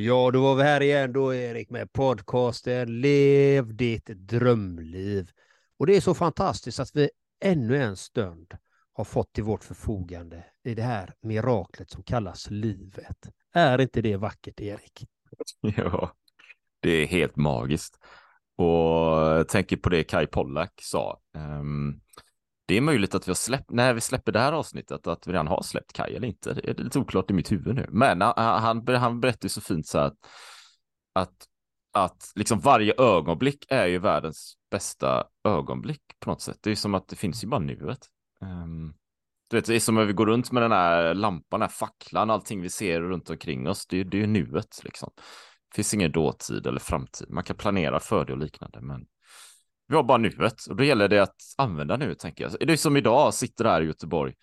Ja, då var vi här igen då Erik med podcasten Lev ditt drömliv. Och det är så fantastiskt att vi ännu en stund har fått till vårt förfogande i det här miraklet som kallas livet. Är inte det vackert Erik? Ja, det är helt magiskt. Och jag tänker på det Kai Pollak sa. Um, det är möjligt att vi har släppt, när vi släpper det här avsnittet, att vi redan har släppt Kaj eller inte. Det är lite oklart i mitt huvud nu. Men ah, ah, han, han berättar så fint så här att, att, att liksom varje ögonblick är ju världens bästa ögonblick på något sätt. Det är som att det finns ju bara nuet. Um, du vet, det är som när vi går runt med den här lampan, den här facklan, allting vi ser runt omkring oss. Det, det är ju nuet liksom. Det finns ingen dåtid eller framtid. Man kan planera för det och liknande, men vi har bara nuet och då gäller det att använda nuet tänker jag. Det är som idag, sitter här i Göteborg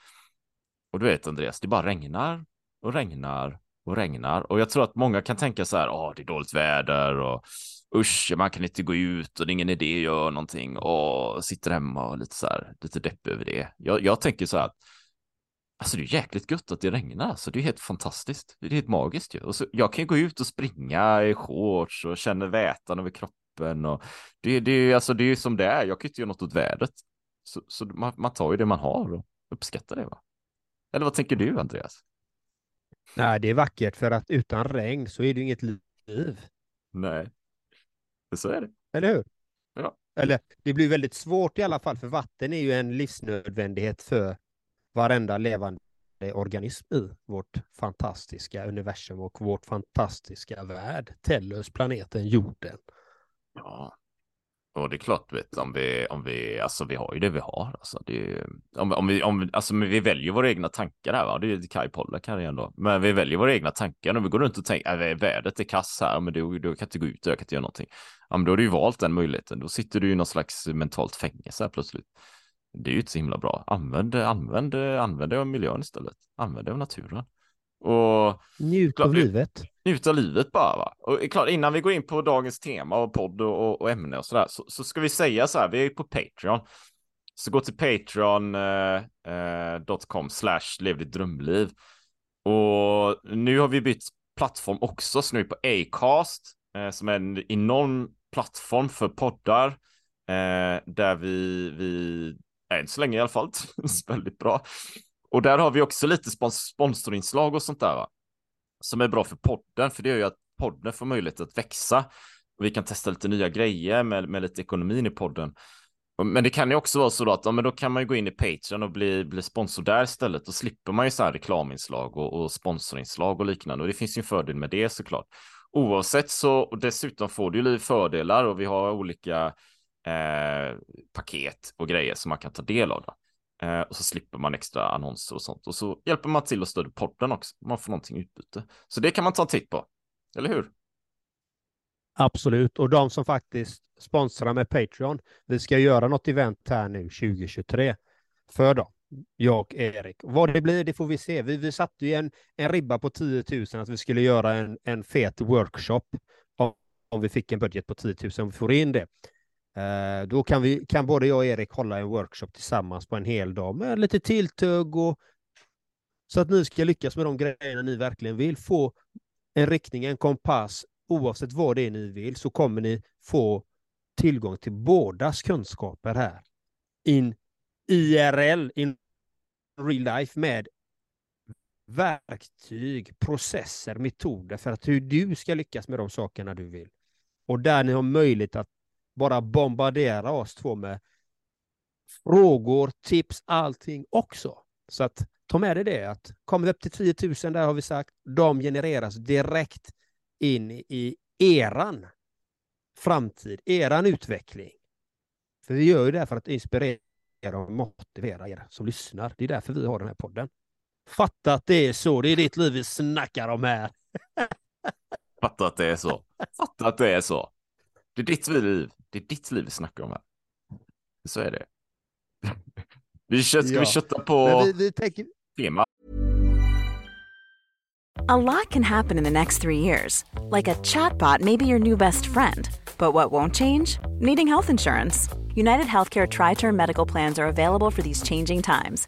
och du vet Andreas, det bara regnar och regnar och regnar och jag tror att många kan tänka så här, ja det är dåligt väder och usch, man kan inte gå ut och det är ingen idé att göra någonting och sitter hemma och lite så här, lite depp över det. Jag, jag tänker så här, Alltså det är jäkligt gött att det regnar, alltså det är helt fantastiskt. Det är helt magiskt ju. Och så, jag kan ju gå ut och springa i shorts och känna vätan över kroppen kroppen och det, det, alltså, det är som det är. Jag kan inte göra något åt vädret. Så, så man, man, tar ju det man har och uppskattar det. Va? Eller vad tänker du, Andreas? Nej, det är vackert för att utan regn så är det inget liv. Nej, så är det. Eller hur? Ja. Eller det blir väldigt svårt i alla fall, för vatten är ju en livsnödvändighet för varenda levande organism i vårt fantastiska universum och vårt fantastiska värld, Tellus, planeten jorden. Ja, och det är klart, vet, om vi, om vi, alltså vi har ju det vi har. Alltså, det, om, om vi, om, alltså, vi väljer våra egna tankar här, va? det är Kaj Pollak här igen då. Men vi väljer våra egna tankar och vi går runt och tänker, äh, vädret är kass här, men du, då kan inte gå ut och jag kan inte göra någonting. Ja, men då har du ju valt den möjligheten. Då sitter du i någon slags mentalt fängelse här plötsligt. Det är ju inte så himla bra. Använd, använd, använd det av miljön istället. Använd det av naturen. Och njut av livet. Njut av livet bara. Va? Och klart, innan vi går in på dagens tema och podd och, och, ämne och sådär så, så ska vi säga så här, vi är på Patreon. Så gå till patreon.com eh, slash lev ditt drömliv. Och nu har vi bytt plattform också, så nu är vi på Acast eh, som är en enorm plattform för poddar eh, där vi, vi än så länge i alla fall, väldigt bra. Och där har vi också lite spons sponsorinslag och sånt där va? som är bra för podden, för det gör ju att podden får möjlighet att växa och vi kan testa lite nya grejer med, med lite ekonomin i podden. Men det kan ju också vara så då att ja, men då kan man ju gå in i Patreon och bli, bli sponsor där istället. Då slipper man ju så här reklaminslag och, och sponsorinslag och liknande. Och det finns ju en fördel med det såklart. Oavsett så, och dessutom får du ju fördelar och vi har olika eh, paket och grejer som man kan ta del av. Då. Eh, och så slipper man extra annonser och sånt. Och så hjälper man till att stödja podden också. Man får någonting utbyte. Så det kan man ta en titt på. Eller hur? Absolut. Och de som faktiskt sponsrar med Patreon. Vi ska göra något event här nu 2023 för dem. Jag och Erik. Vad det blir, det får vi se. Vi, vi satte ju en, en ribba på 10 000 att vi skulle göra en, en fet workshop. Om, om vi fick en budget på 10 000, om vi får in det. Eh, då kan, vi, kan både jag och Erik hålla en workshop tillsammans på en hel dag med lite tilltugg och så att ni ska lyckas med de grejerna ni verkligen vill. Få en riktning, en kompass, oavsett vad det är ni vill, så kommer ni få tillgång till bådas kunskaper här. In IRL, in real life, med verktyg, processer, metoder för att hur du ska lyckas med de sakerna du vill. Och där ni har möjlighet att bara bombardera oss två med frågor, tips, allting också. Så att ta med dig det att kommer vi upp till 10 000 där har vi sagt, de genereras direkt in i eran framtid, eran utveckling. För vi gör ju det för att inspirera och motivera er som lyssnar. Det är därför vi har den här podden. Fatta att det är så, det är ditt liv vi snackar om här. Fatta att det är så. Fatta att det är så. Det är ditt liv. Det är ditt liv vi snackar om här. Så är det. vi kör, ska ja. vi kötta på vi, vi tänker... tema? A lot can happen in the next three years. Like a chatbot may be your new best friend. But what won't change? Needing health insurance. United Healthcare Tri Term Medical Plans are available for these changing times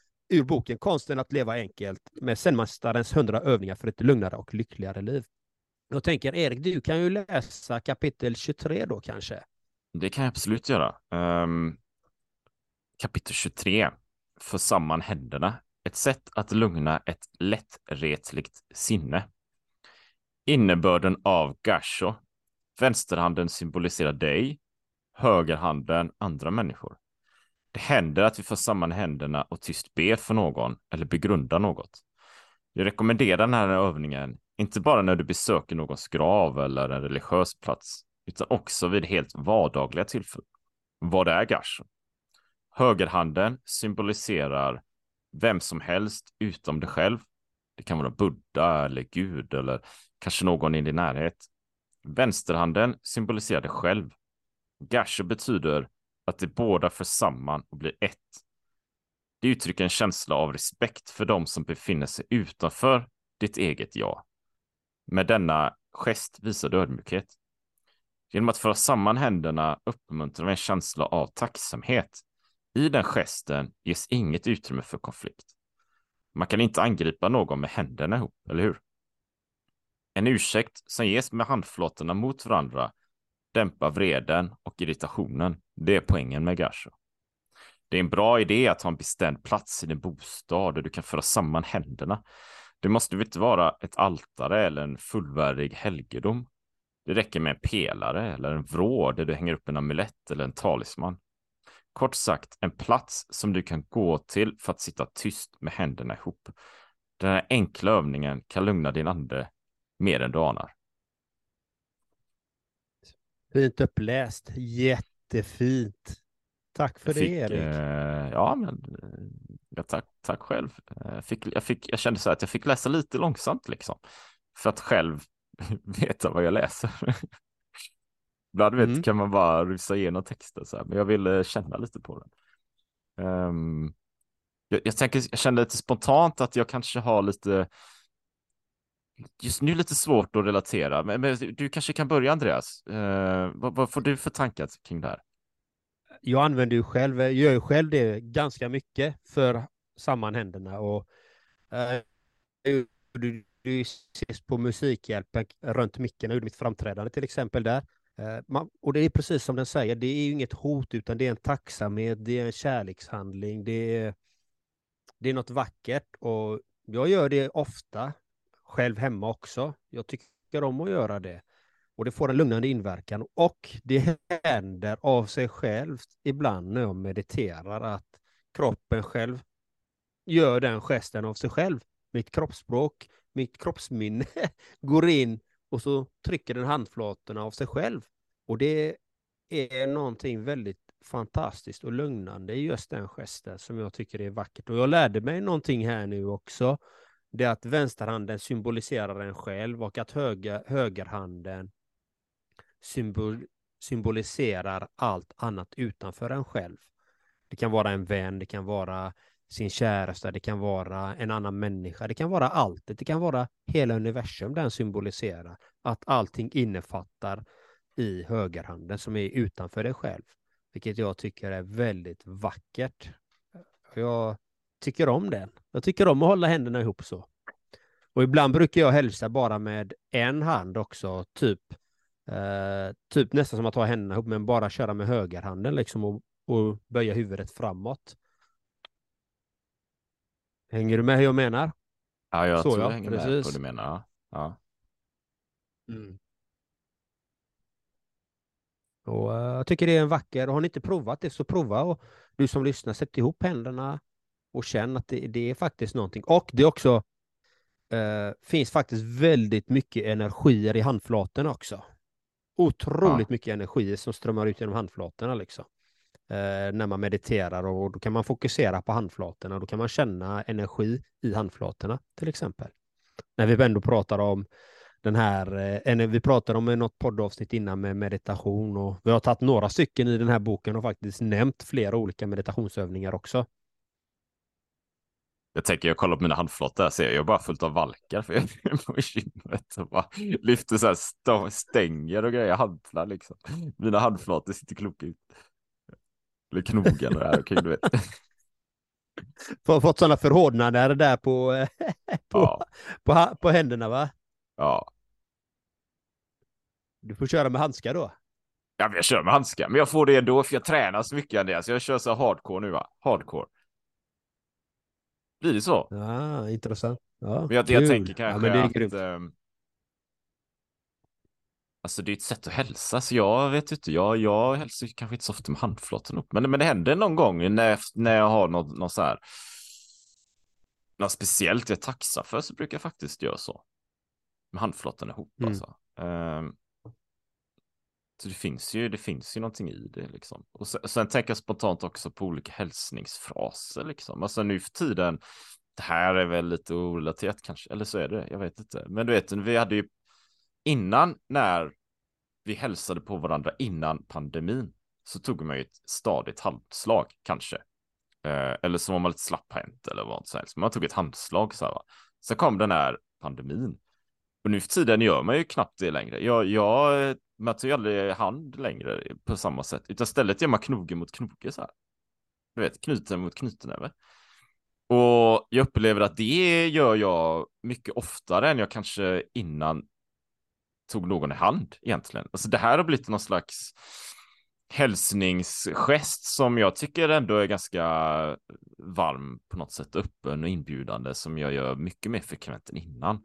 ur boken Konsten att leva enkelt med Zen-mästarens 100 övningar för ett lugnare och lyckligare liv. Jag tänker Erik, du kan ju läsa kapitel 23 då kanske. det kan jag absolut göra. Um, kapitel 23. För samman händerna. Ett sätt att lugna ett lättretligt sinne. Innebörden av gasho. Vänsterhanden symboliserar dig, högerhanden andra människor. Det händer att vi får samman händerna och tyst ber för någon eller begrundar något. Jag rekommenderar den här övningen, inte bara när du besöker någons grav eller en religiös plats, utan också vid helt vardagliga tillfällen. Vad är gasho? Högerhanden symboliserar vem som helst utom dig själv. Det kan vara Buddha eller Gud eller kanske någon i din närhet. Vänsterhanden symboliserar dig själv. Gasho betyder att de båda förs samman och blir ett. Det uttrycker en känsla av respekt för de som befinner sig utanför ditt eget jag. Med denna gest visar du ödmjukhet. Genom att föra samman händerna uppmuntrar vi en känsla av tacksamhet. I den gesten ges inget utrymme för konflikt. Man kan inte angripa någon med händerna ihop, eller hur? En ursäkt som ges med handflatorna mot varandra dämpa vreden och irritationen. Det är poängen med gasho. Det är en bra idé att ha en bestämd plats i din bostad där du kan föra samman händerna. Det måste väl inte vara ett altare eller en fullvärdig helgedom. Det räcker med en pelare eller en vrå där du hänger upp en amulett eller en talisman. Kort sagt, en plats som du kan gå till för att sitta tyst med händerna ihop. Den här enkla övningen kan lugna din ande mer än du anar. Fint uppläst, jättefint. Tack för Jag det fick, Erik. eh, ja, men eh, ja, tack, tack själv. Eh, Jag, fick, jag, fick, jag kände så här att jag fick läsa lite långsamt liksom. För att själv veta vad jag läser. Ibland vet, Mm. kan man bara rusa igenom texten så här, men jag ville känna lite på den. Ehm, jag, jag, tänker, jag kände lite spontant att jag kanske har lite just nu lite svårt att relatera, men, men du kanske kan börja Andreas. Eh, vad, vad får du för tankar kring det här? jag använder ju själv, eh, gör ju själv det ganska mycket för sammanhänderna. och eh, du, du ses på Musikhjälpen runt micken, jag gjorde mitt framträdande till exempel där. Eh, man, och det är precis som den säger, det är ju inget hot utan det är en tacksamhet, det är en kärlekshandling, det är, det är något vackert och jag gör det ofta själv hemma också. Jag tycker om att göra det. Och det får en lugnande inverkan. Och det händer av sig självt ibland när jag mediterar att kroppen själv gör den gesten av sig själv. Mitt kroppsspråk, mitt kroppsminne går in och så trycker den handflatorna av sig själv. Och det är någonting väldigt fantastiskt och lugnande i just den gesten som jag tycker är vackert. Och jag lärde mig någonting här nu också. Det är att vänsterhanden symboliserar en själv och att höger, högerhanden symbol, symboliserar allt annat utanför en själv. Det kan vara en vän, det kan vara sin käresta, det kan vara en annan människa, det kan vara allt, det kan vara hela universum den symboliserar. Att allting innefattar i högerhanden som är utanför dig själv. Vilket jag tycker är väldigt vackert. Jag tycker om det. Jag tycker om att hålla händerna ihop så. Och ibland brukar jag hälsa bara med en hand också, typ, eh, typ nästan som att ha händerna ihop, men bara köra med högerhanden liksom och, och böja huvudet framåt. Hänger du med hur jag menar? Ja, jag Så, tror ja, jag hänger med precis. vad du menar. Ja. Mm. Och eh, jag tycker det är en vacker, och har ni inte provat det så prova och du som lyssnar, sätt ihop händerna och känn att det, det är faktiskt någonting. Och det också, eh, finns faktiskt väldigt mycket energier i handflatorna också. Otroligt mycket energier som strömmar ut genom handflatorna liksom. Eh, när man mediterar och då kan man fokusera på handflatorna, då kan man känna energi i handflatorna till exempel. När vi ändå pratar om den här, eh, vi pratade om något poddavsnitt innan med meditation och vi har tagit några stycken i den här boken och faktiskt nämnt flera olika meditationsövningar också. Jag tänker, jag kollar på mina handflator, ser jag, jag bara fullt av valkar för jag är på gymmet och bara lyfter så här stå- stänger och grejer, hantlar liksom. Mina handflator sitter kloka ut. Eller det här, okej, du vet. Få- Fått sådana förhårdnader där på, eh, på, Ja, på, ha- på händerna va? ja. Du får köra med handskar då. Ja, men jag kör med handskar, men jag får det ändå för jag tränar så mycket Andreas. Jag kör så hardcore nu va, hardcore. Blir det så? Ja, intressant. Ja, Men jag, jag tänker ja, kanske men det är att... ehm, alltså det är ett sätt att hälsa, så jag vet inte, jag, jag hälsar kanske inte så ofta med handflatan upp, men, men det händer någon gång när, när jag har något, något så här, något speciellt jag är tacksam för så brukar jag faktiskt göra så. Med handflatan ihop Mm. alltså. Ehm, så det finns ju, det finns ju någonting i det liksom. Och sen, sen tänker jag spontant också på olika hälsningsfraser liksom. Alltså nu för tiden, det här är väl lite orelaterat kanske, eller så är det, jag vet inte. Men du vet, vi hade ju innan när vi hälsade på varandra innan pandemin så tog man ju ett stadigt handslag kanske. Eh, eller så var man lite slapphänt eller vad som helst. Man tog ett handslag så här. Va? Sen kom den här pandemin. Och nu för tiden gör man ju knappt det längre. Jag, jag man tar ju aldrig hand längre på samma sätt, utan istället gör man knoge mot knoge så här. Du vet, knuten mot knytnäve. Och jag upplever att det gör jag mycket oftare än jag kanske innan tog någon i hand egentligen. Alltså det här har blivit någon slags hälsningsgest som jag tycker ändå är ganska varm på något sätt, öppen och inbjudande som jag gör mycket mer frekvent än innan.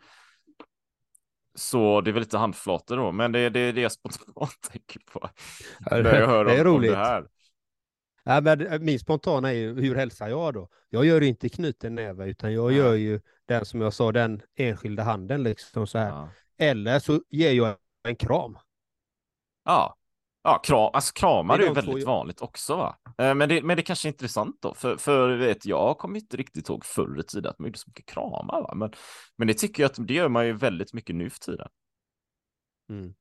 Så det är väl lite handflator då, men det är det, det jag spontant tänker på. Ja, När jag hör det är om, om roligt. det här. Ja, men min spontana är ju, hur hälsar jag då? Jag gör inte knuten näve, utan jag Nej. gör ju den som jag sa, den enskilda handen liksom så här. Ja. Eller så ger jag en kram. Ja, ja kram, alltså kramar Det är är två väldigt jag- vanligt också va? Eh, Men det, men det kanske är intressant då, för, för vet, jag kommer inte riktigt ihåg förr i tiden att man gjorde så mycket kramar va? Men, men det tycker jag att det gör man ju väldigt mycket nu för tiden. Mm.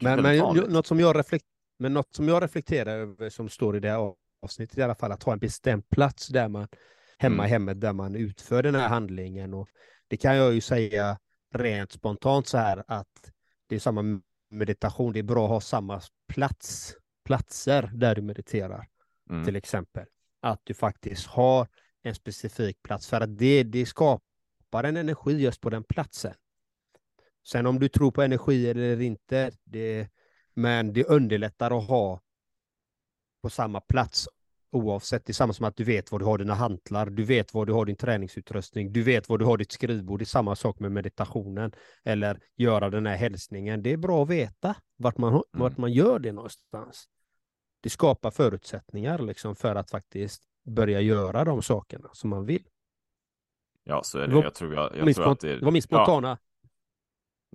Men, men, vanligt. något som jag reflekt, men något som jag reflekterar över som står i det här avsnittet i alla fall, att ha en bestämd plats där man hemma Mm. i hemmet där man utför den här handlingen. Och det kan jag ju säga rent spontant så här att det är samma meditation, det är bra att ha samma plats, platser där du mediterar Mm. till exempel. Att du faktiskt har en specifik plats för att det, det skapar en energi just på den platsen. Sen om du tror på energi eller inte, det, men det underlättar att ha på samma plats oavsett. Det är samma som att du vet var du har dina hantlar, du vet var du har din träningsutrustning, du vet var du har ditt skrivbord. Det är samma sak med meditationen eller göra den här hälsningen. Det är bra att veta vart man, vart man gör det någonstans. Det skapar förutsättningar liksom för att faktiskt börja göra de sakerna som man vill. Ja, så är Det Jag tror, jag, jag tror att det det var min spontana.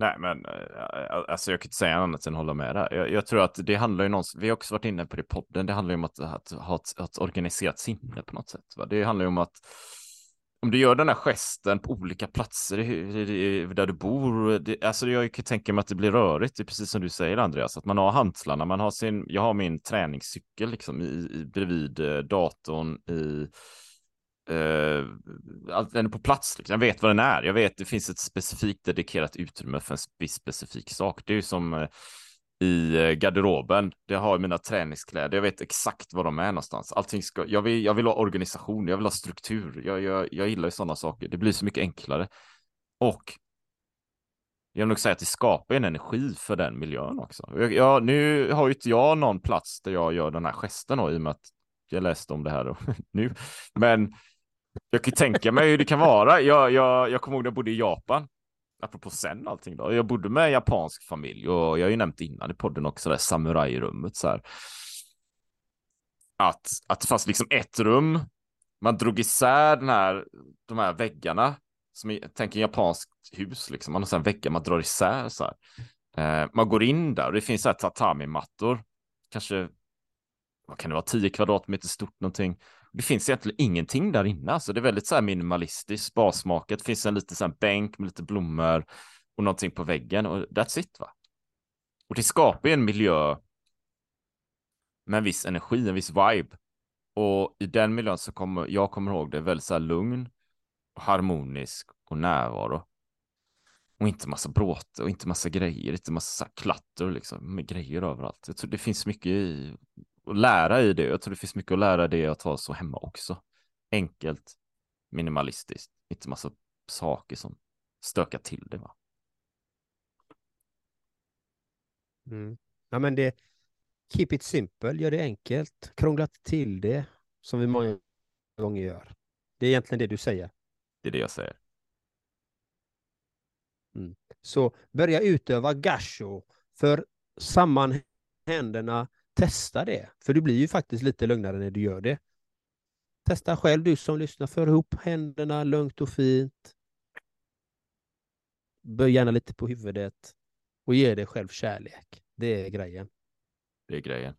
Nej, men eh, alltså jag kan inte säga annat än hålla med där. Jag, jag tror att det handlar ju någonstans, vi har också varit inne på det i podden, det handlar ju om att, att ha ett, ett organiserat sinne på något sätt. Va? Det handlar ju om att om du gör den här gesten på olika platser där du bor, det, alltså jag kan tänka mig att det blir rörigt, det är precis som du säger Andreas, att man har hantlarna, man har sin, jag har min träningscykel liksom i, i, bredvid eh, datorn i eh, att den är på plats. Liksom. Jag vet vad den är. Jag vet det finns ett specifikt dedikerat utrymme för en viss specifik sak. Det är ju som eh, i eh, garderoben. Det har mina träningskläder. Jag vet exakt var de är någonstans. Allting ska, jag, vill, jag vill ha organisation, jag vill ha struktur. Jag, jag, jag gillar ju sådana saker. Det blir så mycket enklare. Och jag vill nog säga att det skapar en energi för den miljön också. Jag, jag, nu har ju inte jag någon plats där jag gör den här gesten då, i och med att jag läste om det här då, nu. Men jag kan tänka mig hur det kan vara. Jag, jag, jag kommer ihåg när jag bodde i Japan. Apropå sen allting då. Jag bodde med en japansk familj och jag har ju nämnt innan i podden också det samurajrummet så här. Att, att det fanns liksom ett rum. Man drog isär den här, de här väggarna. Som är, tänk en japanskt hus liksom. Man har så väggar man drar isär så här. Eh, man går in där och det finns så här tatami-mattor. Kanske vad kan det vara, 10 kvadratmeter stort någonting. Det finns egentligen ingenting där inne, alltså det är väldigt så här minimalistiskt, basmaket. Det finns en liten så här bänk med lite blommor och någonting på väggen och that's it va. Och det skapar ju en miljö med en viss energi, en viss vibe. Och i den miljön så kommer jag kommer ihåg det väldigt så här lugn, och harmonisk och närvaro. Och inte massa bråte och inte massa grejer, inte massa klatter liksom med grejer överallt. Jag tror det finns mycket i lära i det. Jag tror det finns mycket att lära det att ha så hemma också. Enkelt, minimalistiskt, inte massa saker som stökar till det. Va? Mm. Ja, men det, keep it simple, gör det enkelt, krångla till det som vi många gånger gör. Det är egentligen det du säger. Det är det jag säger. Mm. Så börja utöva gasho för samman händerna, testa det, för du blir ju faktiskt lite lugnare när du gör det. Testa själv du som lyssnar, för ihop händerna lugnt och fint. Böj gärna lite på huvudet och ge dig själv kärlek. Det är grejen. Det är grejen.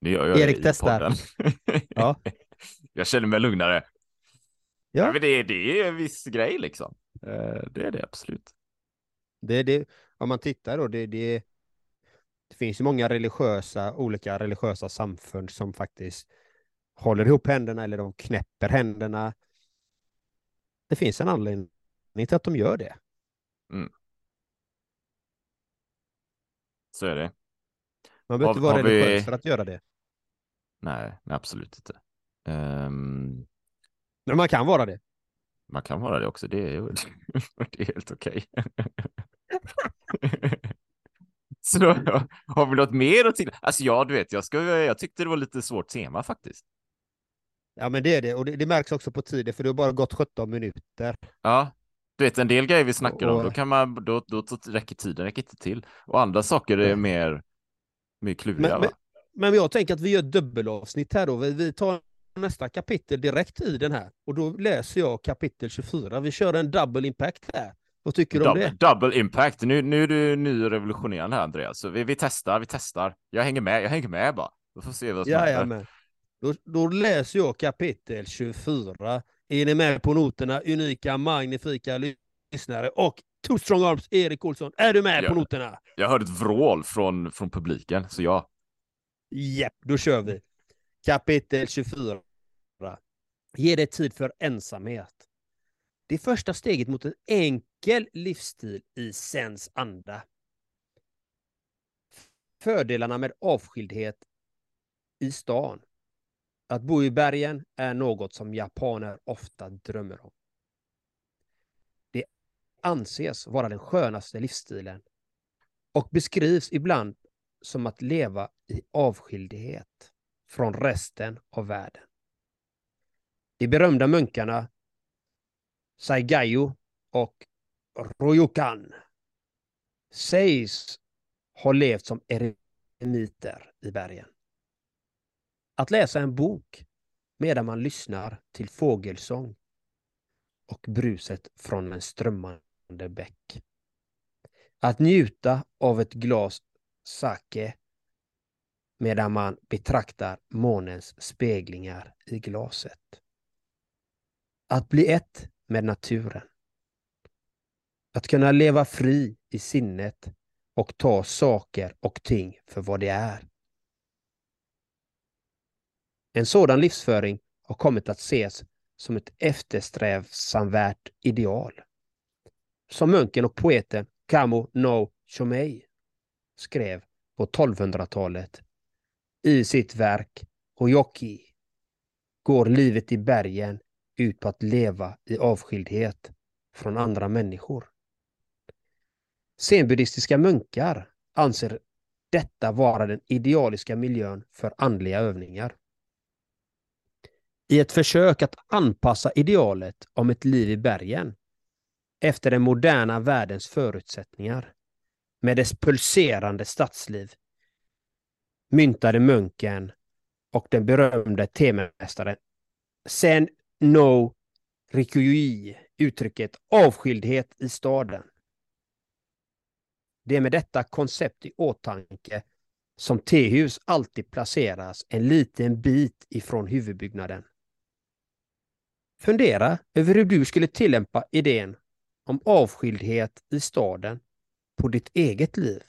Nu gör jag Erik testar. ja. Jag känner mig lugnare. Ja. ja men det, det är en viss grej liksom. Eh, det är det absolut. Det det, om man tittar då, det, det, det finns ju många religiösa, olika religiösa samfund som faktiskt håller ihop händerna eller de knäpper händerna. Det finns en anledning till att de gör det. Mm. Så är det. Man behöver inte vara religiös vi... för att göra det. Nej, nej absolut inte. Um... Men man kan vara det. Man kan vara det också, det är, det är helt okej. Så har vi något mer att till? Alltså ja, du vet, jag, ska, jag tyckte det var lite svårt tema faktiskt. Ja, men det är det. Och det, det märks också på tiden, för det har bara gått 17 minuter. Ja, du vet en del grejer vi snackar och, om, då kan man, då, då, då räcker tiden räcker inte till. Och andra saker är mer, mer kluriga. Men, men, men, jag tänker att vi gör dubbelavsnitt här då. Vi, vi tar nästa kapitel direkt i den här. Och då läser jag kapitel 24. Vi kör en double impact här. Vad tycker du om det? Double impact. Nu, nu är du ny och revolutionerande här Andreas. Så vi, vi testar, vi testar. Jag hänger med, jag hänger med bara. Vi får se vad som händer. Då, då läser jag kapitel 24. Är ni med på noterna? Unika, magnifika lyssnare och Two Strong Arms, Erik Olsson. Är du med jag, på noterna? Jag hörde ett vrål från, från publiken, så ja. Japp, då kör vi. Kapitel 24. Ge dig tid för ensamhet. Det första steget mot en enkel Enkel livsstil i sens anda. Fördelarna med avskildhet i stan. Att bo i bergen är något som japaner ofta drömmer om. Det anses vara den skönaste livsstilen och beskrivs ibland som att leva i avskildhet från resten av världen. De berömda munkarna Saigayo och Royokan sägs ha levt som eremiter i bergen. Att läsa en bok medan man lyssnar till fågelsång och bruset från en strömmande bäck. Att njuta av ett glas sake medan man betraktar månens speglingar i glaset. Att bli ett med naturen. Att kunna leva fri i sinnet och ta saker och ting för vad det är. En sådan livsföring har kommit att ses som ett eftersträvsamvärt ideal. Som munken och poeten Kamo no Chomei skrev på 1200-talet i sitt verk Hoyoki går livet i bergen ut på att leva i avskildhet från andra människor. Zenbuddhistiska munkar anser detta vara den idealiska miljön för andliga övningar. I ett försök att anpassa idealet om ett liv i bergen efter den moderna världens förutsättningar med dess pulserande stadsliv myntade munken och den berömde temamästaren Sen no Rikui uttrycket avskildhet i staden. Det är med detta koncept i åtanke som tehus alltid placeras en liten bit ifrån huvudbyggnaden. Fundera över hur du skulle tillämpa idén om avskildhet i staden på ditt eget liv.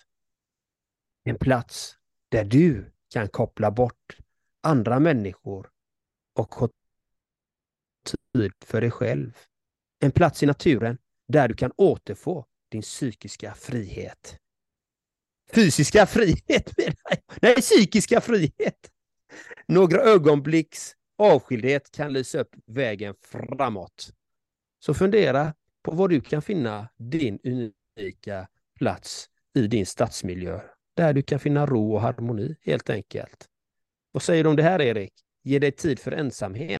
En plats där du kan koppla bort andra människor och ha tid för dig själv. En plats i naturen där du kan återfå din psykiska frihet. Fysiska frihet menar jag. Nej, psykiska frihet. Några ögonblicks avskildhet kan lysa upp vägen framåt. Så fundera på var du kan finna din unika plats i din stadsmiljö. Där du kan finna ro och harmoni helt enkelt. Vad säger du om det här Erik? Ge dig tid för ensamhet.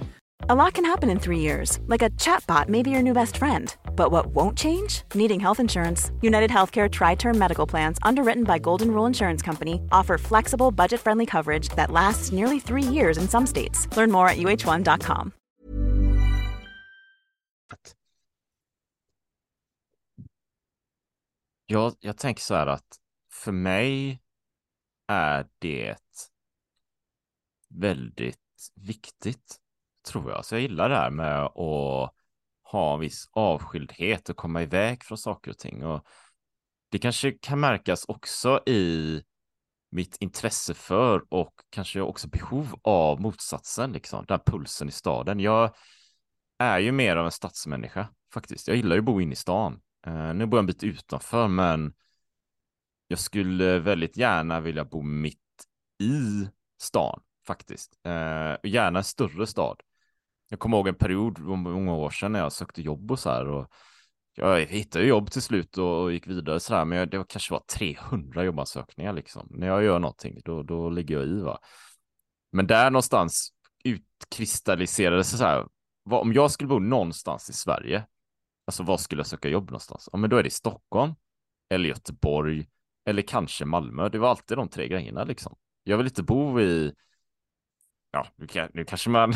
A lot can happen in three years, like a chatbot may be your new best friend. But what won't change? Needing health insurance. United Healthcare Tri Term Medical Plans, underwritten by Golden Rule Insurance Company, offer flexible, budget friendly coverage that lasts nearly three years in some states. Learn more at uh1.com. Jag, jag tänker så här att för mig är det väldigt viktigt, tror jag. Så jag gillar det här med att ha en viss avskildhet och komma iväg från saker och ting. Och det kanske kan märkas också i mitt intresse för och kanske också behov av motsatsen, liksom, den här pulsen i staden. Jag är ju mer av en stadsmänniska faktiskt. Jag gillar ju att bo inne i stan. Uh, nu bor jag en bit utanför, men jag skulle väldigt gärna vilja bo mitt i stan faktiskt. Uh, gärna en större stad. Jag kommer ihåg en period många år sedan när jag sökte jobb och så här och jag hittade jobb till slut och gick vidare så här, men det var kanske var 300 jobbansökningar liksom. När jag gör någonting, då, då ligger jag i va. Men där någonstans utkristalliserades så här, vad, om jag skulle bo någonstans i Sverige, alltså var skulle jag söka jobb någonstans? Ja, men då är det i Stockholm eller Göteborg eller kanske Malmö. Det var alltid de tre grejerna liksom. Jag vill inte bo i, ja, nu, kan, nu kanske man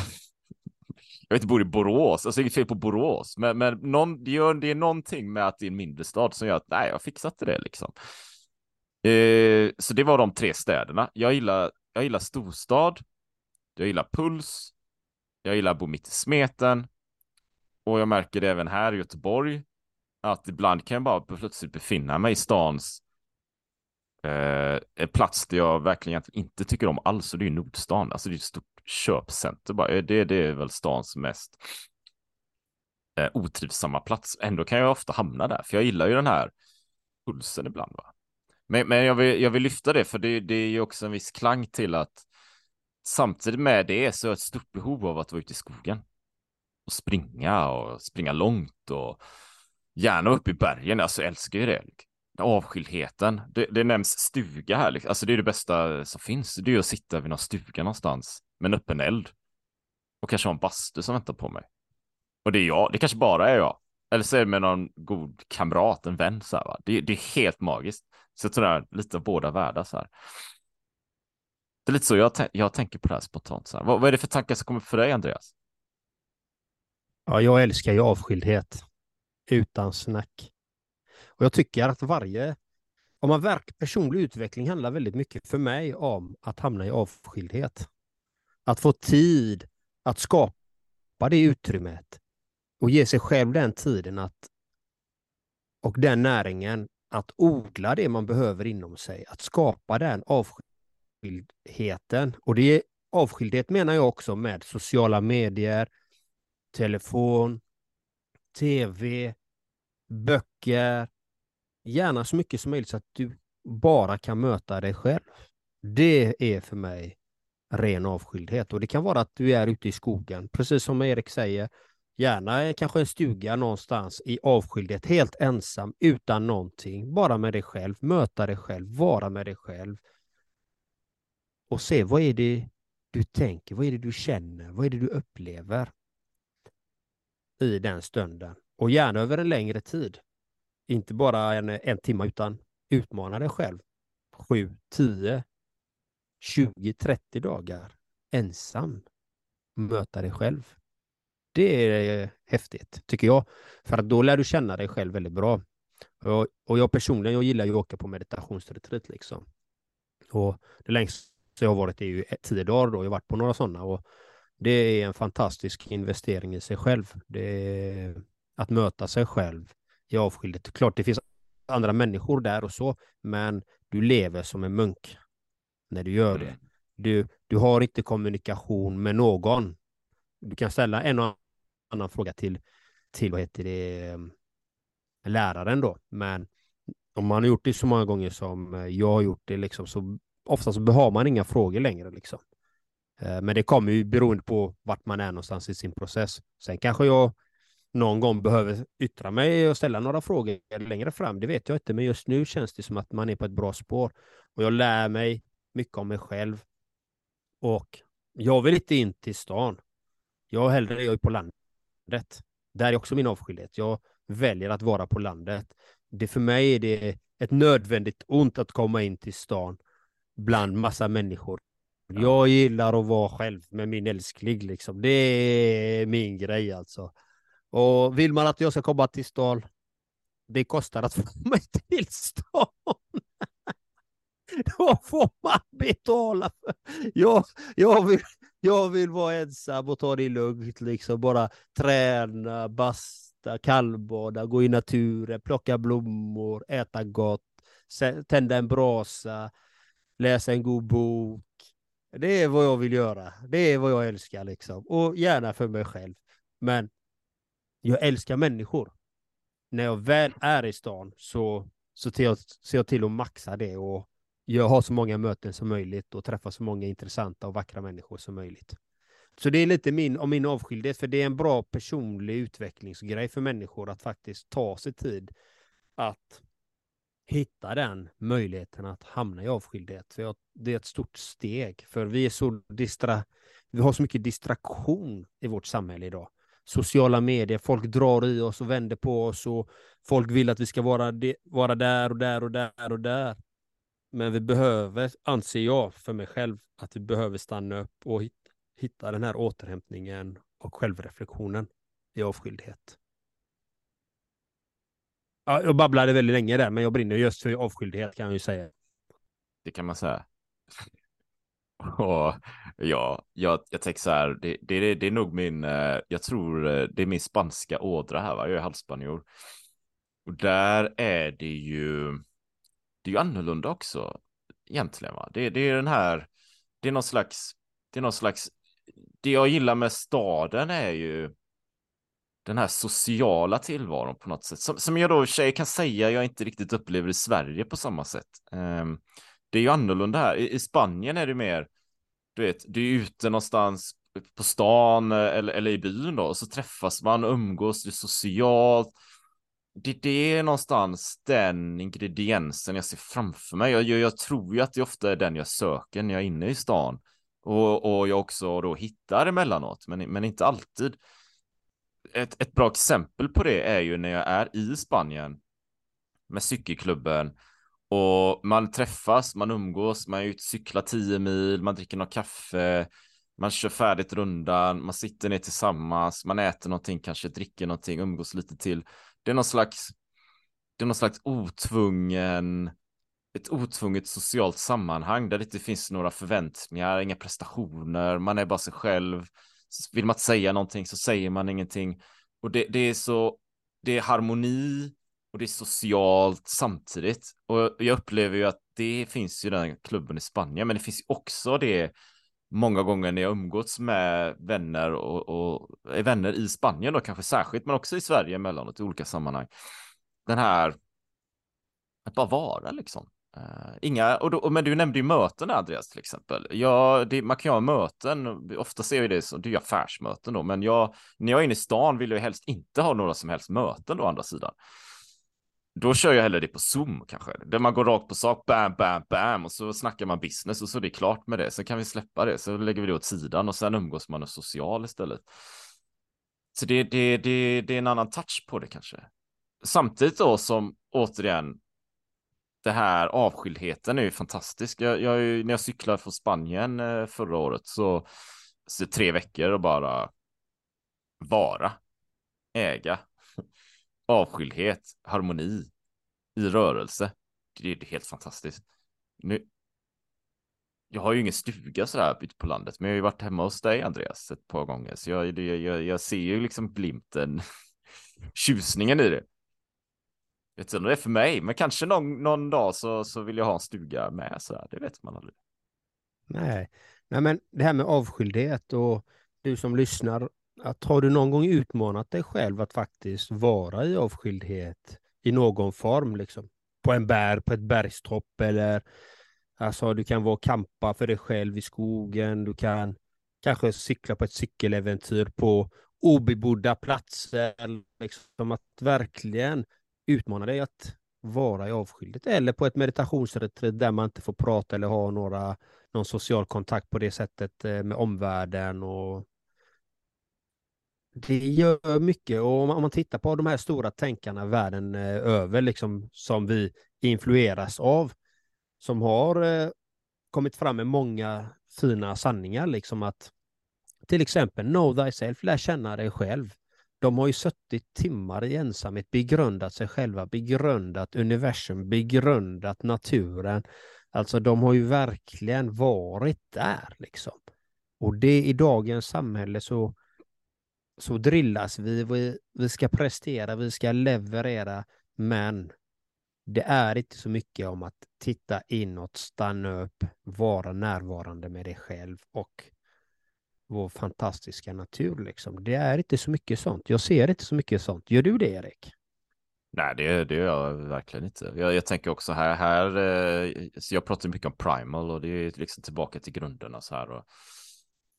jag vet inte, bor i Borås, alltså inget fel på Borås, men, men någon, det, gör, det är någonting med att det är en mindre stad som gör att nej, jag fixar fixat det liksom. Eh, så det var de tre städerna. Jag gillar, jag gillar storstad, jag gillar puls, jag gillar att bo mitt i smeten och jag märker det även här i Göteborg att ibland kan jag bara plötsligt befinna mig i stans eh, plats där jag verkligen inte tycker om alls och det är Nordstan. Alltså det är ett stort köpcenter bara. Eh, det, det är väl stans mest eh, otrivsamma plats. Ändå kan jag ofta hamna där, för jag gillar ju den här pulsen ibland. Va? Men, men jag, vill, jag vill lyfta det, för det, det är ju också en viss klang till att samtidigt med det så är ett stort behov av att vara ute i skogen och springa och springa långt och gärna upp i bergen. Alltså jag älskar ju det. Avskildheten. Det, det nämns stuga här. Liksom. Alltså det är det bästa som finns. Det är att sitta vid någon stuga någonstans med en öppen eld. Och kanske ha en bastu som väntar på mig. Och det är jag. Det kanske bara är jag. Eller så är det med någon god kamrat, en vän så här. Va? Det, det är helt magiskt. Så jag tror det är lite av båda världar så här. Det är lite så jag, jag tänker på det här spontant. Så här. Vad, vad är det för tankar som kommer för dig, Andreas? Ja, jag älskar ju avskildhet. Utan snack. Och jag tycker att varje... Om man verkar personlig utveckling handlar väldigt mycket för mig om att hamna i avskildhet. Att få tid att skapa det utrymmet och ge sig själv den tiden att och den näringen att odla det man behöver inom sig, att skapa den avskildheten. Och det är avskildhet menar jag också med sociala medier, telefon, tv, böcker, gärna så mycket som möjligt så att du bara kan möta dig själv. Det är för mig ren avskildhet och det kan vara att du är ute i skogen, precis som Erik säger, Gärna kanske en stuga någonstans i avskildhet, helt ensam, utan någonting, bara med dig själv, möta dig själv, vara med dig själv. Och se vad är det du tänker, vad är det du känner, vad är det du upplever i den stunden. Och gärna över en längre tid. Inte bara en, en timme, utan utmana dig själv. 7, 10, 20, 30 dagar ensam. Möta dig själv. Det är eh, häftigt, tycker jag. För då lär du känna dig själv väldigt bra. Och, och jag personligen, jag gillar ju att åka på meditationsretreat liksom. Och det längsta jag har varit är ju tio dagar då. Jag har varit på några sådana och det är en fantastisk investering i sig själv. Det är att möta sig själv i avskildhet. Klart, det finns andra människor där och så, men du lever som en munk när du gör det. Mm. Du, du har inte kommunikation med någon. Du kan ställa en och annan fråga till, till vad heter det, eh, läraren då. Men om man har gjort det så många gånger som eh, jag har gjort det, liksom, så ofta så har man inga frågor längre. Liksom. Eh, men det kommer ju beroende på vart man är någonstans i sin process. Sen kanske jag någon gång behöver yttra mig och ställa några frågor längre fram, det vet jag inte, men just nu känns det som att man är på ett bra spår. Och jag lär mig mycket om mig själv. Och jag vill inte in till stan. Jag hellre är på landet landet. Där är också min avskildhet. Jag väljer att vara på landet. Det för mig är det ett nödvändigt ont att komma in till stan bland massa människor. Jag gillar att vara själv med min älskling liksom. Det är min grej alltså. Och vill man att jag ska komma till stan, det kostar att få mig till stan. Då får man betala. Jag, jag, vill, jag vill vara ensam och ta det lugnt, liksom bara träna, basta, kallbada, gå i naturen, plocka blommor, äta gott, tända en brasa, läsa en god bok. Det är vad jag vill göra. Det är vad jag älskar liksom. Och gärna för mig själv. Men jag älskar människor. När jag väl är i stan så, så ser jag, ser jag till att maxa det och jag har så många möten som möjligt och träffa så många intressanta och vackra människor som möjligt. Så det är lite min, om min avskildhet, för det är en bra personlig utvecklingsgrej för människor att faktiskt ta sig tid att hitta den möjligheten att hamna i avskildhet. För det är ett stort steg, för vi är så distra, vi har så mycket distraktion i vårt samhälle idag. Sociala medier, folk drar i oss och vänder på oss och folk vill att vi ska vara, vara där och där och där och där. Men vi behöver, anser jag för mig själv, att vi behöver stanna upp och hitta den här återhämtningen och självreflektionen i avskildhet. Ja, jag babblade väldigt länge där, men jag brinner just för avskildhet kan jag ju säga. Det kan man säga. Och ja, jag, jag tänker så här, det, det, det är nog min, eh, jag tror eh, det är min spanska ådra här, va? jag är halvspanjor. Och där är det ju, det är ju annorlunda också egentligen. Va? Det, det är den här, det är någon slags, det är någon slags, det jag gillar med staden är ju den här sociala tillvaron på något sätt. Som, som jag då tjej kan säga jag inte riktigt upplever i Sverige på samma sätt. Um, det är ju annorlunda här. I, I, Spanien är det mer, du vet, du är ute någonstans på stan eh, eller, eller i byn då, och så träffas man umgås, det är socialt det, det är någonstans den ingrediensen jag ser framför mig. Jag, jag, jag, tror ju att det ofta är den jag söker när jag är inne i stan. Och, och jag också då hittar emellanåt, men, men inte alltid. Ett, ett bra exempel på det är ju när jag är i Spanien med cykelklubben och man träffas, man umgås, man är ute och cyklar tio mil, man dricker något kaffe, man kör färdigt rundan, man sitter ner tillsammans, man äter någonting, kanske dricker någonting, umgås lite till. Det är någon slags, det är någon slags otvungen, ett otvunget socialt sammanhang där det inte finns några förväntningar, inga prestationer, man är bara sig själv. Vill man inte säga någonting så säger man ingenting. Och det, det är så, det är harmoni och det är socialt samtidigt. Och jag upplever ju att det finns ju den klubben i Spanien, men det finns också det många gånger när jag umgåtts med vänner och, och är vänner i Spanien då kanske särskilt, men också i Sverige emellanåt i olika sammanhang. Den här att bara vara liksom. Uh, inga, och då, men du nämnde ju möten Andreas till exempel. Ja, det, man kan ju ha möten, ofta ser vi det som, det är affärsmöten då, men jag, när jag är inne i stan vill jag helst inte ha några som helst möten då, å andra sidan. Då kör jag hellre det på Zoom kanske, där man går rakt på sak, bam, bam, bam, och så snackar man business och så är det klart med det. Sen kan vi släppa det, så lägger vi det åt sidan och sen umgås man och social istället. Så det, det, det, det är en annan touch på det kanske. Samtidigt då som återigen, det här avskildheten är ju fantastisk. Jag, jag, när jag cyklade från Spanien eh, förra året så, så tre veckor och bara vara, äga, avskildhet, harmoni i rörelse. Det är helt fantastiskt. Nu, jag har ju ingen stuga sådär ute på landet, men jag har ju varit hemma hos dig Andreas ett par gånger, så jag, jag, jag ser ju liksom glimten, tjusningen i det. Jag vet inte om det är för mig, men kanske någon, någon dag så, så vill jag ha en stuga med sådär, det vet man aldrig. Nej. Nej, men det här med avskildhet och du som lyssnar att har du någon gång utmanat dig själv att faktiskt vara i avskildhet i någon form, liksom? På en berg, på ett bergstopp eller alltså du kan vara och kampa för dig själv i skogen, du kan kanske cykla på ett cykeläventyr på obebodda platser, liksom att verkligen utmana dig att vara i avskildhet eller på ett meditationsretreat där man inte får prata eller ha några, någon social kontakt på det sättet eh, med omvärlden och det gör mycket och om man tittar på de här stora tänkarna världen eh, över, liksom, som vi influeras av, som har eh, kommit fram med många fina sanningar, liksom att till exempel know thyself, lär känna dig själv. De har ju suttit timmar i ensamhet, begrundat sig själva, begrundat universum, begrundat naturen. Alltså de har ju verkligen varit där liksom. Och det i dagens samhälle så så drillas vi, vi, vi ska prestera, vi ska leverera, men det är inte så mycket om att titta inåt, stanna upp, vara närvarande med dig själv och vår fantastiska natur. Liksom. Det är inte så mycket sånt. Jag ser inte så mycket sånt. Gör du det, Erik? Nej, det, det gör jag verkligen inte. Jag, jag tänker också här, här eh, så jag pratar mycket om primal och det är liksom tillbaka till grunderna så här. Och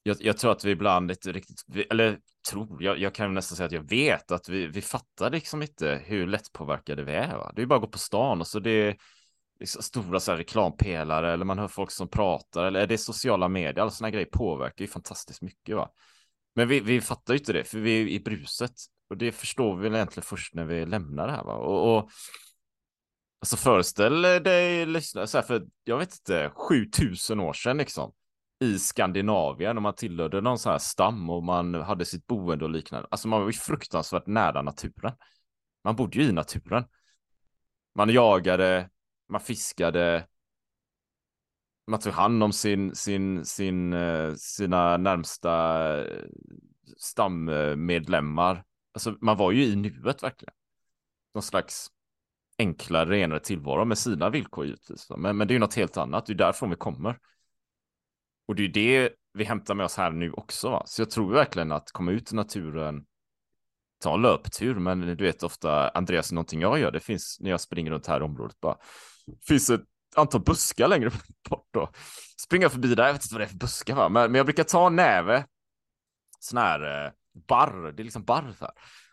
jag, jag, tror att vi ibland inte riktigt, eller tror, jag, jag kan nästan säga att jag vet att vi, vi fattar liksom inte hur lättpåverkade vi är. Va? Det är bara att gå på stan och så det är liksom stora så här reklampelare eller man hör folk som pratar eller är det sociala medier, alla sådana grejer påverkar ju fantastiskt mycket. Va? Men vi, vi fattar ju inte det, för vi är i bruset och det förstår vi väl egentligen först när vi lämnar det här. Va? Och, och alltså föreställ dig, lyssna, så här, för jag vet inte, 7000 år sedan liksom i Skandinavien och man tillhörde någon sån här stam och man hade sitt boende och liknande. Alltså man var ju fruktansvärt nära naturen. Man bodde ju i naturen. Man jagade, man fiskade, man tog hand om sin, sin, sin, eh, sina närmsta eh, stammedlemmar. Alltså man var ju i nuet verkligen. Någon slags enklare, renare tillvaro med sina villkor givetvis. Men, men det är ju något helt annat, det är därifrån vi kommer. Och det är det vi hämtar med oss här nu också. Va? Så jag tror verkligen att komma ut i naturen, ta en löptur, men du vet ofta, Andreas, någonting jag gör, det finns när jag springer runt här i området bara, finns ett antal buskar längre bort då. Springa förbi där, jag vet inte vad det är för buskar va, men, men jag brukar ta en näve, sån här eh, barr, det är liksom barr här.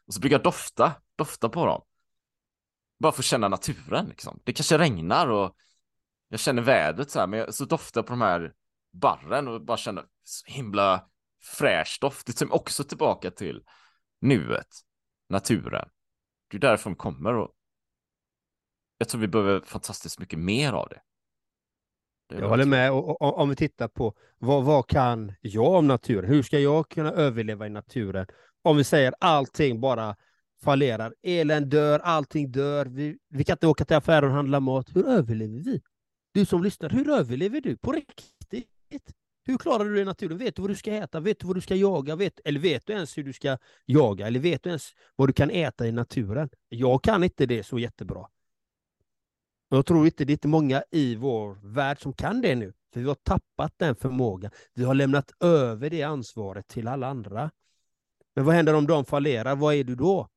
Och så brukar jag dofta, dofta på dem. Bara för att känna naturen liksom. Det kanske regnar och jag känner vädret så här, men jag, så doftar jag på de här barren och bara känner så himla fräsch doft. Det tar också tillbaka till nuet, naturen. Det är därifrån kommer och jag tror vi behöver fantastiskt mycket mer av det. det jag håller med. Och, och, om vi tittar på vad, vad kan jag om naturen? Hur ska jag kunna överleva i naturen? Om vi säger allting bara fallerar, elen dör, allting dör, vi, vi kan inte åka till affären och handla mat. Hur överlever vi? Du som lyssnar, hur överlever du på riktigt? Hur klarar du dig i naturen? Vet du vad du ska äta? Vet du vad du ska jaga? Vet, eller vet du ens hur du ska jaga? Eller vet du ens vad du kan äta i naturen? Jag kan inte det så jättebra. Jag tror inte det är inte många i vår värld som kan det nu. För vi har tappat den förmågan. Vi har lämnat över det ansvaret till alla andra. Men vad händer om de fallerar? Vad är du då?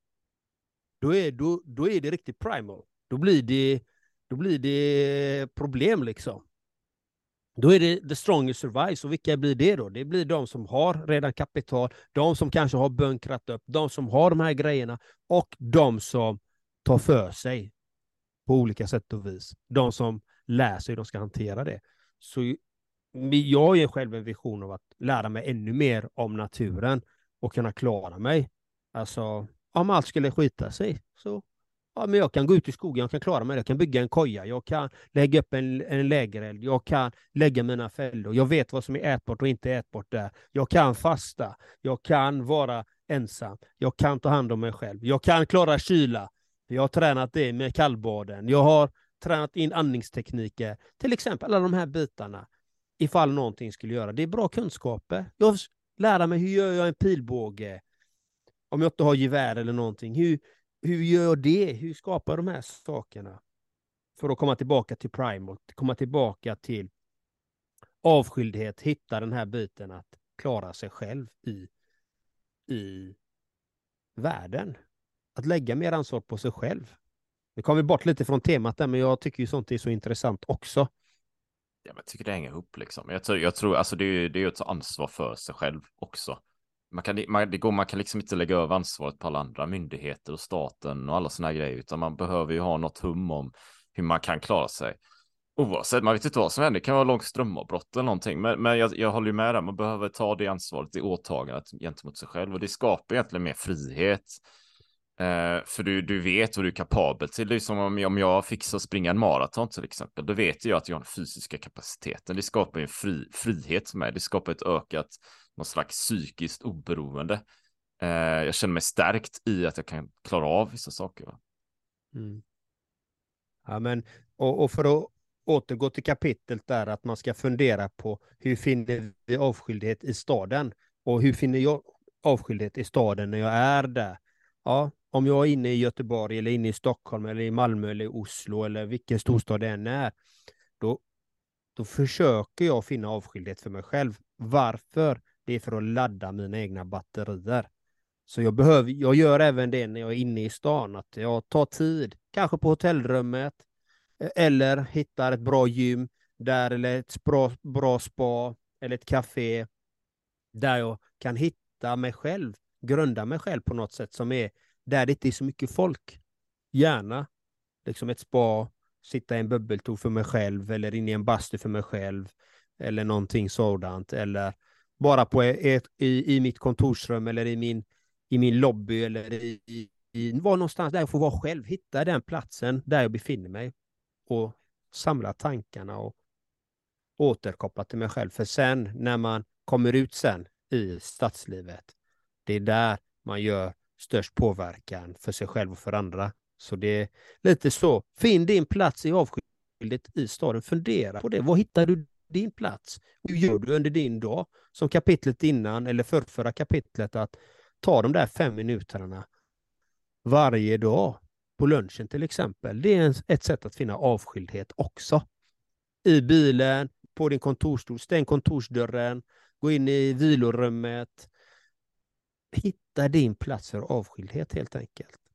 Då är, då, då är det riktigt primal. Då blir det, då blir det problem liksom. Då är det the strongest survives. Och vilka blir det då? Det blir de som har redan kapital, de som kanske har bunkrat upp, de som har de här grejerna och de som tar för sig på olika sätt och vis. De som lär sig hur de ska hantera det. Så jag har ju själv en vision av att lära mig ännu mer om naturen och kunna klara mig. Alltså, om allt skulle skita sig så ja, men jag kan gå ut i skogen, jag kan klara mig, jag kan bygga en koja, jag kan lägga upp en, en lägereld, jag kan lägga mina fällor, jag vet vad som är ätbart och inte ätbart där. Jag kan fasta, jag kan vara ensam, jag kan ta hand om mig själv, jag kan klara kyla. Jag har tränat det med kallbaden, jag har tränat in andningstekniker, till exempel alla de här bitarna. Ifall någonting skulle göra. Det är bra kunskaper. Jag lära mig hur gör jag en pilbåge? Om jag inte har gevär eller någonting. Hur, hur gör jag det? Hur skapar jag de här sakerna? För att komma tillbaka till primal, komma tillbaka till avskildhet, hitta den här biten att klara sig själv i, i världen. Att lägga mer ansvar på sig själv. Nu kom vi bort lite från temat där, men jag tycker ju sånt är så intressant också. Ja, men jag tycker det hänger ihop liksom. Jag tror, jag tror alltså det är, det är att ta ansvar för sig själv också man kan, man, det går, man kan liksom inte lägga över ansvaret på alla andra myndigheter och staten och alla sådana grejer, utan man behöver ju ha något hum om hur man kan klara sig. Oavsett, man vet inte vad som händer, det kan vara långt strömavbrott eller någonting, men, men jag, jag håller ju med där, man behöver ta det ansvaret, det åtagandet gentemot sig själv och det skapar egentligen mer frihet. Eh, för du, du vet vad du är kapabel till. Det är som om, om jag fixar springa en maraton till exempel. Då vet jag att jag har den fysiska kapaciteten. Det skapar en fri, frihet för mig. Det skapar ett ökat någon slags psykiskt oberoende. Eh, jag känner mig stärkt i att jag kan klara av vissa saker. Mm. Ja, men, och, och, för att återgå till kapitlet där, att man ska fundera på hur finner vi avskildhet i staden? Och hur finner jag avskildhet i staden när jag är där? Ja, om jag är inne i Göteborg eller inne i Stockholm eller i Malmö eller i Oslo eller vilken storstad det än är, då, då försöker jag finna avskildhet för mig själv. Varför? Det är för att ladda mina egna batterier. Så jag, behöver, jag gör även det när jag är inne i stan, att jag tar tid, kanske på hotellrummet, eh, eller hittar ett bra gym, där eller ett bra, bra spa, eller ett café, där jag kan hitta mig själv, grunda mig själv på något sätt som är där det inte är så mycket folk. Gärna liksom ett spa, sitta i en bubbeltog för mig själv, eller inne i en bastu för mig själv, eller någonting sådant, eller bara på ett, i, i mitt kontorsrum eller i min, i min lobby eller i, i, i var någonstans där jag får vara själv. Hitta den platsen där jag befinner mig och samla tankarna och återkoppla till mig själv. För sen när man kommer ut sen i stadslivet, det är där man gör störst påverkan för sig själv och för andra. Så det är lite så. Finn din plats i avskildhet i staden. Fundera på det. Var hittar du din plats. Hur gör du under din dag? Som kapitlet innan, eller förrförra kapitlet, att ta de där fem minuterna varje dag på lunchen till exempel. Det är ett sätt att finna avskildhet också. I bilen, på din kontorsstol, stäng kontorsdörren, gå in i vilorummet. Hitta din plats för avskildhet helt enkelt.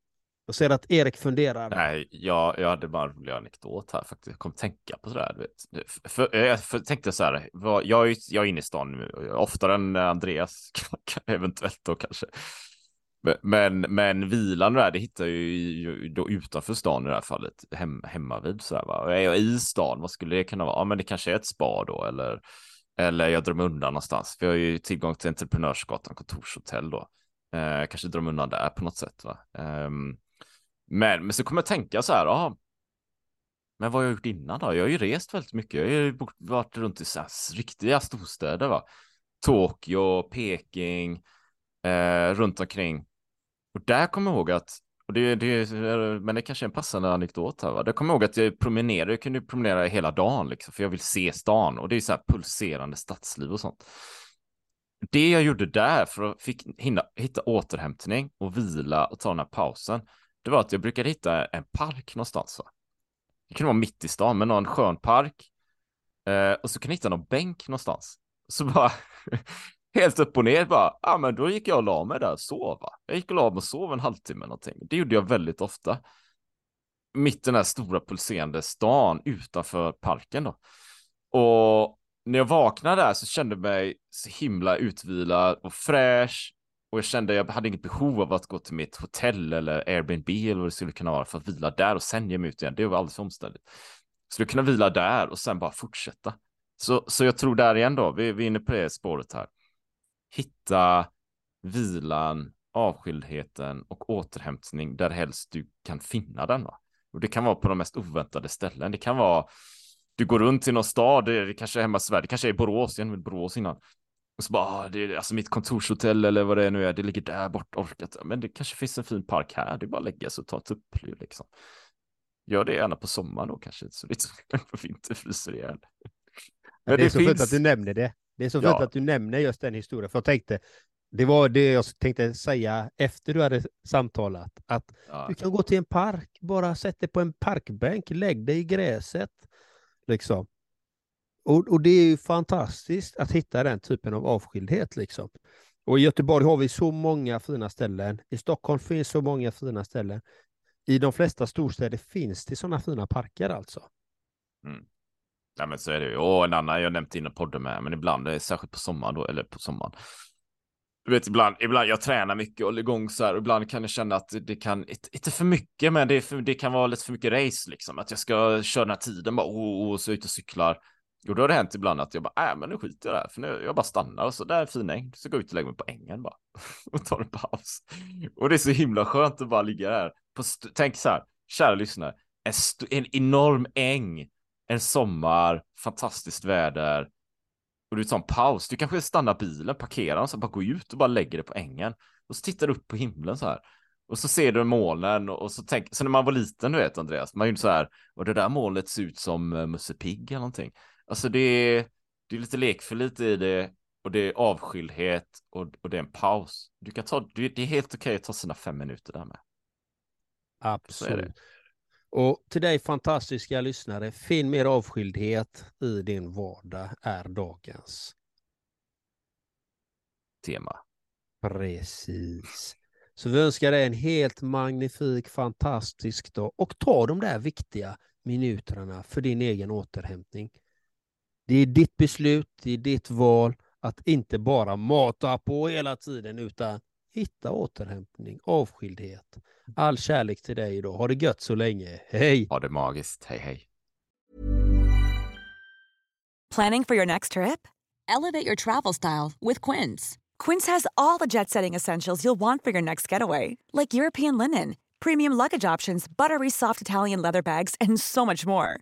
Jag ser att Erik funderar. Nej, jag, jag hade bara en rolig anekdot här faktiskt. Jag kom tänka på sådär. Vet. För, eh, jag för, tänkte så här, jag, är, jag är inne i stan nu, oftare än Andreas, eventuellt då kanske. Men, men vilan där, det hittar jag ju då utanför stan i det här fallet, hem, hemma vid så här, va. Är jag i stan, vad skulle det kunna vara? Ja, men det kanske är ett spa då, eller, eller jag drömmer undan någonstans. Vi har ju tillgång till Entreprenörsgatan kontorshotell då. Eh, kanske drömmer undan där på något sätt. Va? Um, men, men så kommer jag tänka så här, aha, Men vad har jag gjort innan då? Jag har ju rest väldigt mycket. Jag har ju varit runt i så riktiga storstäder, va? Tokyo, Peking, eh, runt omkring. Och där kommer jag ihåg att, och det, det, men det kanske är en passande anekdot här, va? Där kommer jag ihåg att jag promenerade, jag kunde promenera hela dagen, liksom, för jag vill se stan. Och det är så här pulserande stadsliv och sånt. Det jag gjorde där för att fick hinna, hitta återhämtning och vila och ta den här pausen, det var att jag brukade hitta en park någonstans. Va? Det kunde vara mitt i stan, men någon skön park. Eh, och så kunde jag hitta någon bänk någonstans. Så bara helt upp och ner bara, ja men då gick jag och la mig där och sova. Jag gick och la mig och sov en halvtimme någonting. Det gjorde jag väldigt ofta. Mitt i den här stora pulserande stan utanför parken då. Och när jag vaknade där så kände jag mig så himla utvilad och fräsch. Och jag kände jag hade inget behov av att gå till mitt hotell eller Airbnb eller vad det skulle kunna vara för att vila där och sen ge mig ut igen. Det var alldeles för omständigt. Så du kunna vila där och sen bara fortsätta. Så, så jag tror där igen då, vi, vi är inne på det spåret här. Hitta vilan, avskildheten och återhämtning där helst du kan finna den. Va? Och det kan vara på de mest oväntade ställen. Det kan vara du går runt i någon stad, det kanske är hemma i Sverige, det kanske är Borås, jag är Borås innan. Och så bara, ah, det är alltså mitt kontorshotell eller vad det nu är, det ligger där bort, orkat. Men det kanske finns en fin park här, det är bara att lägga sig och ta ett uppflyg liksom. Gör det gärna på sommaren då kanske, så det är på fryser ihjäl. Men det, det är så finns... fint att du nämner det. Det är så fint att du nämner just den historien, för jag tänkte, det var det jag tänkte säga efter du hade samtalat, att ja. du kan gå till en park, bara sätt dig på en parkbänk, lägg dig i gräset, Liksom. Och, och det är ju fantastiskt att hitta den typen av avskildhet. Liksom. Och i Göteborg har vi så många fina ställen. I Stockholm finns så många fina ställen. I de flesta storstäder finns det sådana fina parker alltså. Mm. Ja men så är det ju. Och en annan, jag nämnt innan podden med, men ibland, eh, särskilt på sommaren då, eller på sommaren, du vet ibland, ibland jag tränar mycket och håller igång så här och ibland kan jag känna att det kan, inte för mycket, men det, för, det kan vara lite för mycket race liksom. Att jag ska köra den här tiden bara, oh, oh, oh så ut och cyklar. Och då har det hänt ibland att jag bara, äh, men nu skiter jag där, för nu, jag bara stannar och så där är en fin äng, så går jag ut och lägger mig på ängen bara och tar en paus. Och det är så himla skönt att bara ligga där. På tänk så här, kära lyssnare, en, en enorm äng, en sommar, fantastiskt väder, och du tar en paus. Du kanske stannar bilen, parkerar den, så bara går ut och bara lägger det på ängen. Och så tittar du upp på himlen så här. Och så ser du molnen och så tänker, så när man var liten, du vet Andreas, man gjorde så här, och det där molnet ser ut som eh, Musse Pigg eller någonting. Alltså det är, det är lite lekfullt i det och det är avskildhet och, och det är en paus. Du kan ta, det är helt okej att ta sina fem minuter där med. Absolut. Och till dig fantastiska lyssnare, finn mer avskildhet i din vardag är dagens tema. Precis. Så vi önskar dig en helt magnifik, fantastisk dag och ta de där viktiga minuterna för din egen återhämtning. Det är ditt beslut, det är ditt val att inte bara mata på hela tiden utan hitta återhämtning, avskildhet. All kärlek till dig idag. Ha det gött så länge. Hej! Ha det magiskt. Hej, hej. Planning for your next trip? Elevate your travel style with Quince. Quince has all the jet-setting essentials you'll want for your next getaway, like European linen, premium luggage options, buttery soft Italian leather bags, and so much more.